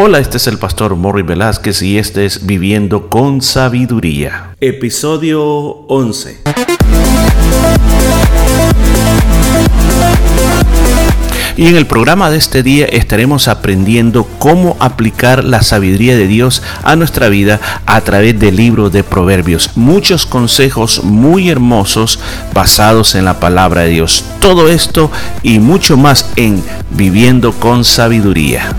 Hola, este es el pastor Morri Velázquez y este es Viviendo con Sabiduría. Episodio 11. Y en el programa de este día estaremos aprendiendo cómo aplicar la sabiduría de Dios a nuestra vida a través del libro de Proverbios. Muchos consejos muy hermosos basados en la palabra de Dios. Todo esto y mucho más en Viviendo con Sabiduría.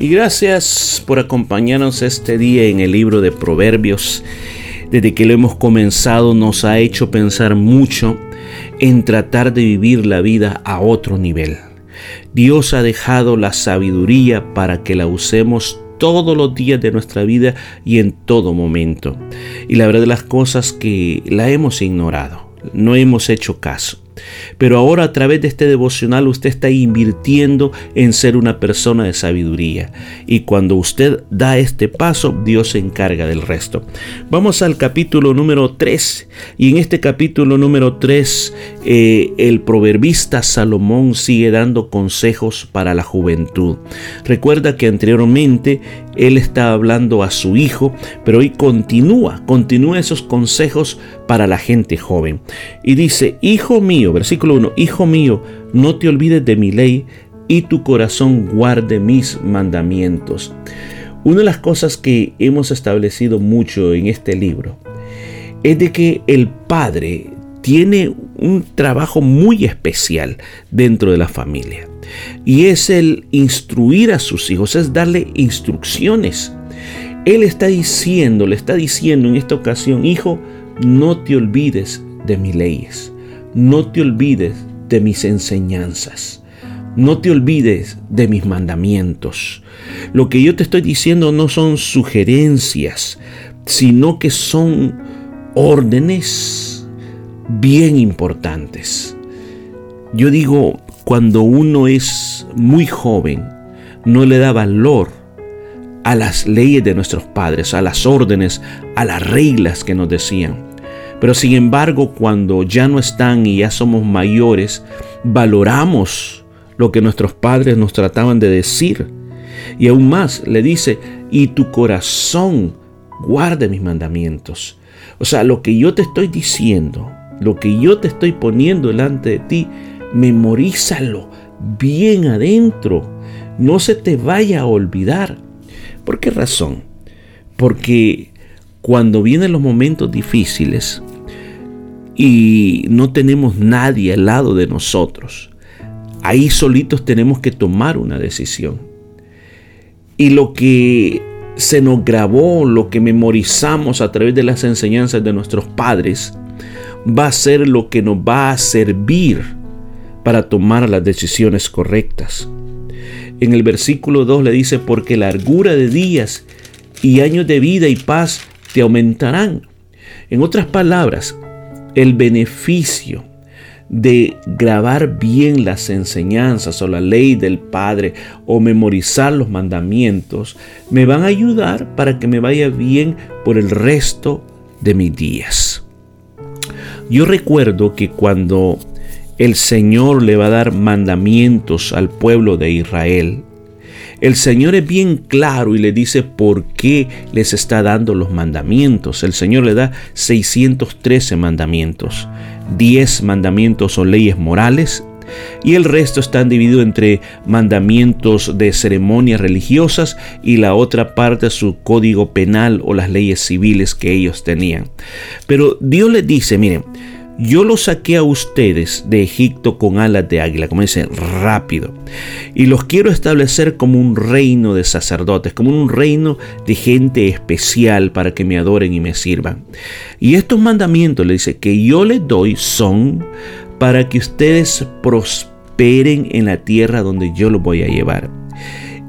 Y gracias por acompañarnos este día en el libro de Proverbios. Desde que lo hemos comenzado nos ha hecho pensar mucho en tratar de vivir la vida a otro nivel. Dios ha dejado la sabiduría para que la usemos todos los días de nuestra vida y en todo momento. Y la verdad de las cosas que la hemos ignorado, no hemos hecho caso. Pero ahora a través de este devocional usted está invirtiendo en ser una persona de sabiduría. Y cuando usted da este paso, Dios se encarga del resto. Vamos al capítulo número 3. Y en este capítulo número 3, eh, el proverbista Salomón sigue dando consejos para la juventud. Recuerda que anteriormente él está hablando a su hijo, pero hoy continúa, continúa esos consejos para la gente joven. Y dice, Hijo mío, versículo 1, Hijo mío, no te olvides de mi ley y tu corazón guarde mis mandamientos. Una de las cosas que hemos establecido mucho en este libro es de que el padre tiene un trabajo muy especial dentro de la familia. Y es el instruir a sus hijos, es darle instrucciones. Él está diciendo, le está diciendo en esta ocasión, hijo, no te olvides de mis leyes, no te olvides de mis enseñanzas, no te olvides de mis mandamientos. Lo que yo te estoy diciendo no son sugerencias, sino que son órdenes bien importantes. Yo digo, cuando uno es muy joven, no le da valor a las leyes de nuestros padres, a las órdenes, a las reglas que nos decían. Pero sin embargo, cuando ya no están y ya somos mayores, valoramos lo que nuestros padres nos trataban de decir. Y aún más le dice, y tu corazón guarde mis mandamientos. O sea, lo que yo te estoy diciendo, lo que yo te estoy poniendo delante de ti, memorízalo bien adentro. No se te vaya a olvidar. ¿Por qué razón? Porque cuando vienen los momentos difíciles y no tenemos nadie al lado de nosotros, ahí solitos tenemos que tomar una decisión. Y lo que se nos grabó, lo que memorizamos a través de las enseñanzas de nuestros padres, va a ser lo que nos va a servir para tomar las decisiones correctas. En el versículo 2 le dice, porque largura de días y años de vida y paz te aumentarán. En otras palabras, el beneficio de grabar bien las enseñanzas o la ley del Padre o memorizar los mandamientos me van a ayudar para que me vaya bien por el resto de mis días. Yo recuerdo que cuando el Señor le va a dar mandamientos al pueblo de Israel. El Señor es bien claro y le dice por qué les está dando los mandamientos. El Señor le da 613 mandamientos. 10 mandamientos o leyes morales y el resto están divididos entre mandamientos de ceremonias religiosas y la otra parte su código penal o las leyes civiles que ellos tenían. Pero Dios les dice, miren, yo los saqué a ustedes de Egipto con alas de águila, como dice, rápido. Y los quiero establecer como un reino de sacerdotes, como un reino de gente especial para que me adoren y me sirvan. Y estos mandamientos, le dice, que yo les doy son para que ustedes prosperen en la tierra donde yo los voy a llevar.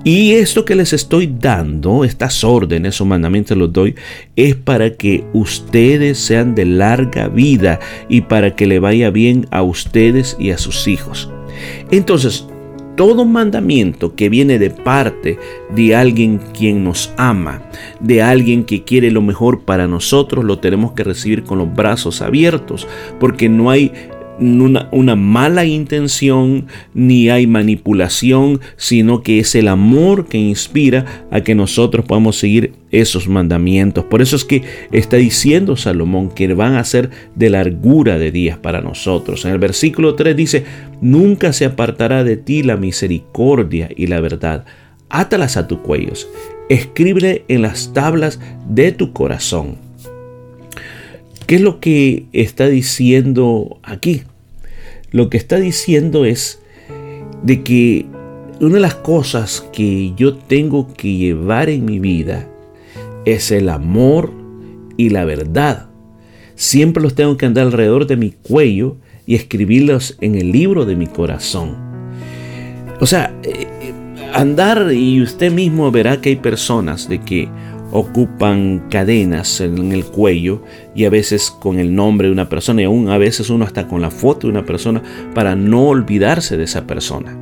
Y esto que les estoy dando, estas órdenes o mandamientos los doy, es para que ustedes sean de larga vida y para que le vaya bien a ustedes y a sus hijos. Entonces, todo mandamiento que viene de parte de alguien quien nos ama, de alguien que quiere lo mejor para nosotros, lo tenemos que recibir con los brazos abiertos, porque no hay una, mala intención ni hay manipulación, sino que es el amor que inspira a que nosotros podamos seguir esos mandamientos. Por eso es que está diciendo Salomón que van a ser de largura de días para nosotros. En el versículo 3 dice, nunca se apartará de ti la misericordia y la verdad. Átalas a tus cuellos, escribe en las tablas de tu corazón. ¿Qué es lo que está diciendo aquí? Lo que está diciendo es de que una de las cosas que yo tengo que llevar en mi vida es el amor y la verdad. Siempre los tengo que andar alrededor de mi cuello y escribirlos en el libro de mi corazón. O sea, eh, andar y usted mismo verá que hay personas de que ocupan cadenas en el cuello y a veces con el nombre de una persona y aún a veces uno hasta con la foto de una persona para no olvidarse de esa persona.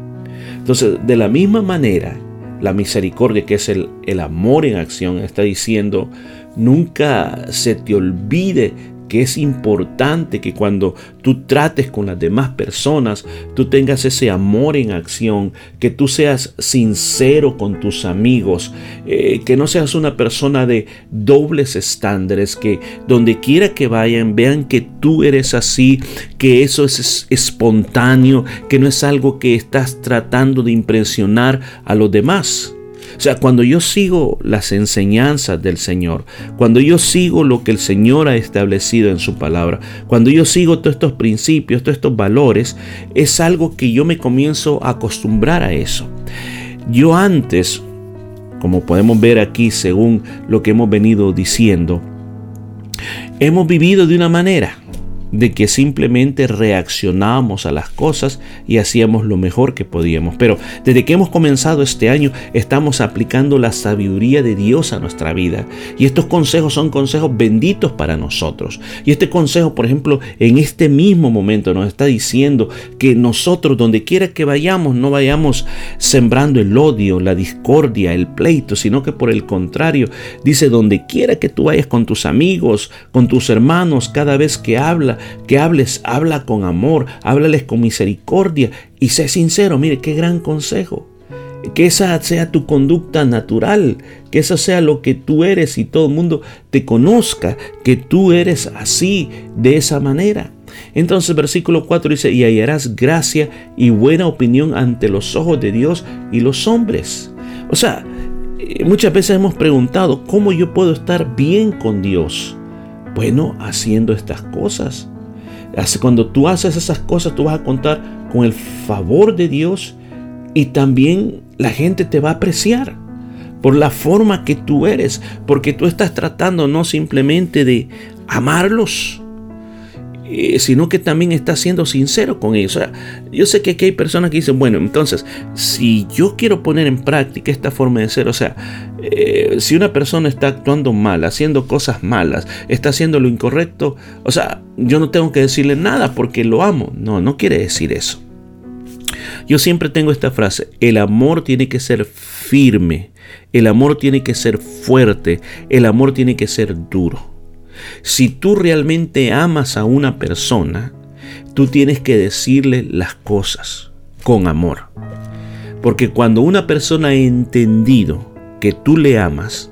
Entonces, de la misma manera, la misericordia, que es el, el amor en acción, está diciendo, nunca se te olvide que es importante que cuando tú trates con las demás personas, tú tengas ese amor en acción, que tú seas sincero con tus amigos, eh, que no seas una persona de dobles estándares, que donde quiera que vayan vean que tú eres así, que eso es espontáneo, que no es algo que estás tratando de impresionar a los demás. O sea, cuando yo sigo las enseñanzas del Señor, cuando yo sigo lo que el Señor ha establecido en su palabra, cuando yo sigo todos estos principios, todos estos valores, es algo que yo me comienzo a acostumbrar a eso. Yo antes, como podemos ver aquí según lo que hemos venido diciendo, hemos vivido de una manera de que simplemente reaccionábamos a las cosas y hacíamos lo mejor que podíamos. Pero desde que hemos comenzado este año estamos aplicando la sabiduría de Dios a nuestra vida. Y estos consejos son consejos benditos para nosotros. Y este consejo, por ejemplo, en este mismo momento nos está diciendo que nosotros, donde quiera que vayamos, no vayamos sembrando el odio, la discordia, el pleito, sino que por el contrario, dice, donde quiera que tú vayas con tus amigos, con tus hermanos, cada vez que habla, que hables, habla con amor, háblales con misericordia y sé sincero. Mire, qué gran consejo. Que esa sea tu conducta natural, que eso sea lo que tú eres y todo el mundo te conozca, que tú eres así, de esa manera. Entonces versículo 4 dice, y hallarás gracia y buena opinión ante los ojos de Dios y los hombres. O sea, eh, muchas veces hemos preguntado, ¿cómo yo puedo estar bien con Dios? Bueno, haciendo estas cosas. Cuando tú haces esas cosas, tú vas a contar con el favor de Dios y también la gente te va a apreciar por la forma que tú eres, porque tú estás tratando no simplemente de amarlos, eh, sino que también está siendo sincero con ellos. yo sé que aquí hay personas que dicen, bueno, entonces, si yo quiero poner en práctica esta forma de ser, o sea, eh, si una persona está actuando mal, haciendo cosas malas, está haciendo lo incorrecto, o sea, yo no tengo que decirle nada porque lo amo. No, no quiere decir eso. Yo siempre tengo esta frase, el amor tiene que ser firme, el amor tiene que ser fuerte, el amor tiene que ser duro. Si tú realmente amas a una persona, tú tienes que decirle las cosas con amor. Porque cuando una persona ha entendido que tú le amas,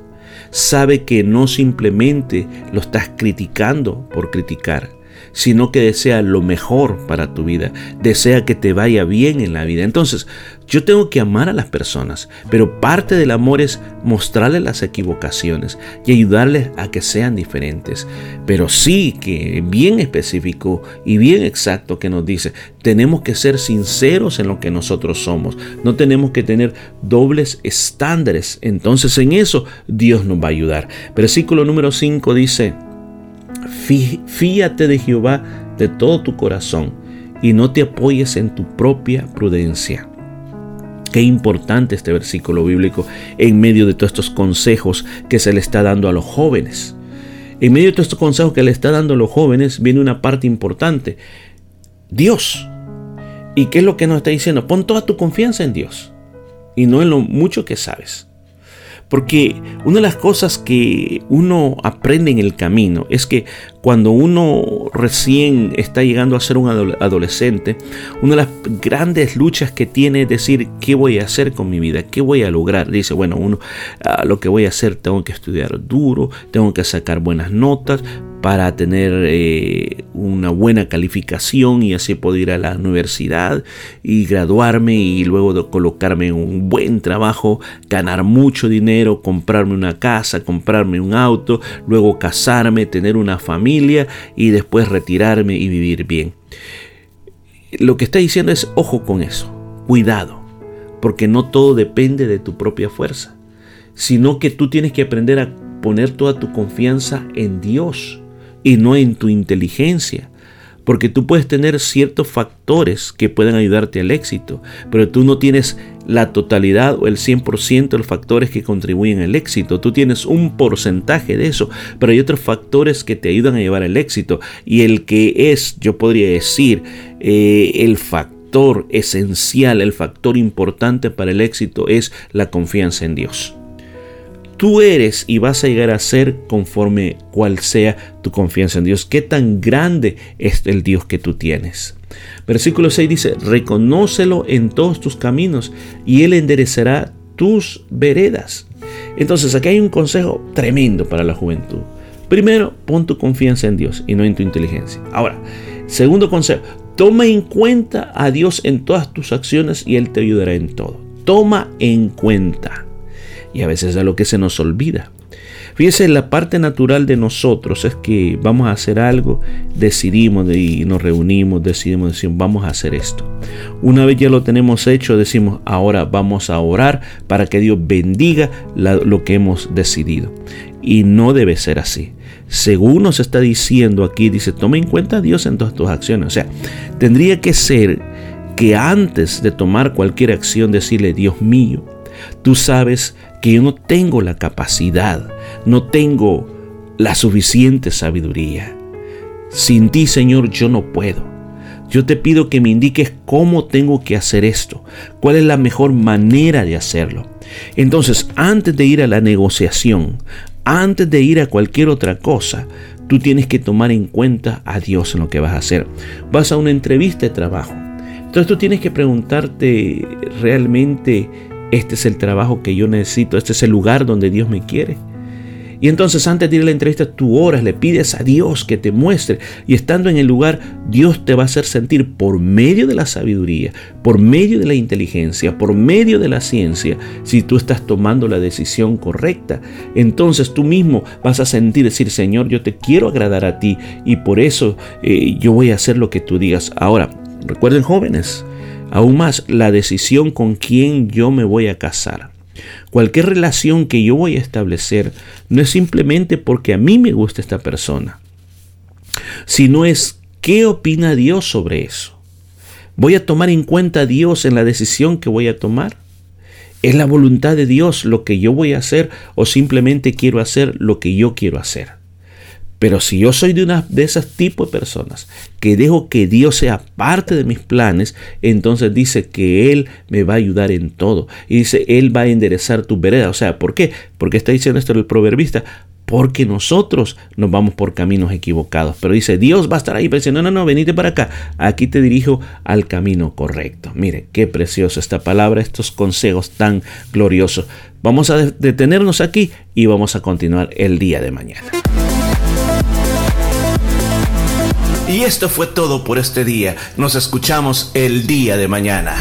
sabe que no simplemente lo estás criticando por criticar, sino que desea lo mejor para tu vida, desea que te vaya bien en la vida. Entonces, yo tengo que amar a las personas, pero parte del amor es mostrarles las equivocaciones y ayudarles a que sean diferentes. Pero sí que bien específico y bien exacto que nos dice, tenemos que ser sinceros en lo que nosotros somos, no tenemos que tener dobles estándares. Entonces en eso Dios nos va a ayudar. Versículo número 5 dice, Fíate de Jehová de todo tu corazón y no te apoyes en tu propia prudencia. Qué importante este versículo bíblico en medio de todos estos consejos que se le está dando a los jóvenes. En medio de todos estos consejos que le está dando a los jóvenes viene una parte importante. Dios. ¿Y qué es lo que nos está diciendo? Pon toda tu confianza en Dios y no en lo mucho que sabes. Porque una de las cosas que uno aprende en el camino es que Cuando uno recién está llegando a ser un adolescente, una de las grandes luchas que tiene es decir, ¿qué voy a hacer con mi vida? ¿Qué voy a lograr? Dice, bueno, uno, ah, lo que voy a hacer, tengo que estudiar duro, tengo que sacar buenas notas, para tener eh, una buena calificación y así poder ir a la universidad y graduarme y luego colocarme en un buen trabajo, ganar mucho dinero, comprarme una casa, comprarme un auto, luego casarme, tener una familia y después retirarme y vivir bien. Lo que está diciendo es, ojo con eso, cuidado, porque no todo depende de tu propia fuerza, sino que tú tienes que aprender a poner toda tu confianza en Dios y no en tu inteligencia. Porque tú puedes tener ciertos factores que pueden ayudarte al éxito, pero tú no tienes la totalidad o el 100% de los factores que contribuyen al éxito. Tú tienes un porcentaje de eso, pero hay otros factores que te ayudan a llevar al éxito. Y el que es, yo podría decir, eh, el factor esencial, el factor importante para el éxito es la confianza en Dios. Tú eres y vas a llegar a ser conforme cual sea tu confianza en Dios. Qué tan grande es el Dios que tú tienes. Versículo 6 dice, reconócelo en todos tus caminos y Él enderezará tus veredas. Entonces aquí hay un consejo tremendo para la juventud. Primero, pon tu confianza en Dios y no en tu inteligencia. Ahora, segundo consejo, toma en cuenta a Dios en todas tus acciones y Él te ayudará en todo. Toma en cuenta y a veces es lo que se nos olvida. Fíjese, la parte natural de nosotros es que vamos a hacer algo, decidimos y nos reunimos, decidimos, decimos, vamos a hacer esto. Una vez ya lo tenemos hecho, decimos, ahora vamos a orar para que Dios bendiga lo que hemos decidido. Y no debe ser así. Según nos está diciendo aquí, dice, toma en cuenta a Dios en todas tus acciones. O sea, tendría que ser que antes de tomar cualquier acción, decirle, Dios mío, tú sabes que yo no tengo la capacidad, no tengo la suficiente sabiduría. Sin ti, Señor, yo no puedo. Yo te pido que me indiques cómo tengo que hacer esto, cuál es la mejor manera de hacerlo. Entonces, antes de ir a la negociación, antes de ir a cualquier otra cosa, tú tienes que tomar en cuenta a Dios en lo que vas a hacer. Vas a una entrevista de trabajo. Entonces tú tienes que preguntarte realmente este es el trabajo que yo necesito, este es el lugar donde Dios me quiere. Y entonces antes de ir a la entrevista tú oras, le pides a Dios que te muestre. Y estando en el lugar, Dios te va a hacer sentir por medio de la sabiduría, por medio de la inteligencia, por medio de la ciencia, si tú estás tomando la decisión correcta. Entonces tú mismo vas a sentir, decir, Señor, yo te quiero agradar a ti y por eso eh, yo voy a hacer lo que tú digas. Ahora, recuerden jóvenes, Aún más, la decisión con quién yo me voy a casar. Cualquier relación que yo voy a establecer no es simplemente porque a mí me gusta esta persona, sino es qué opina Dios sobre eso. ¿Voy a tomar en cuenta a Dios en la decisión que voy a tomar? ¿Es la voluntad de Dios lo que yo voy a hacer o simplemente quiero hacer lo que yo quiero hacer? Pero si yo soy de una de esas tipos de personas que dejo que Dios sea parte de mis planes, entonces dice que Él me va a ayudar en todo. Y dice, Él va a enderezar tu vereda. O sea, ¿por qué? Porque está diciendo esto el proverbista. Porque nosotros nos vamos por caminos equivocados. Pero dice, Dios va a estar ahí diciendo, no, no, no, venite para acá. Aquí te dirijo al camino correcto. Mire, qué preciosa esta palabra, estos consejos tan gloriosos. Vamos a detenernos aquí y vamos a continuar el día de mañana. Y esto fue todo por este día. Nos escuchamos el día de mañana.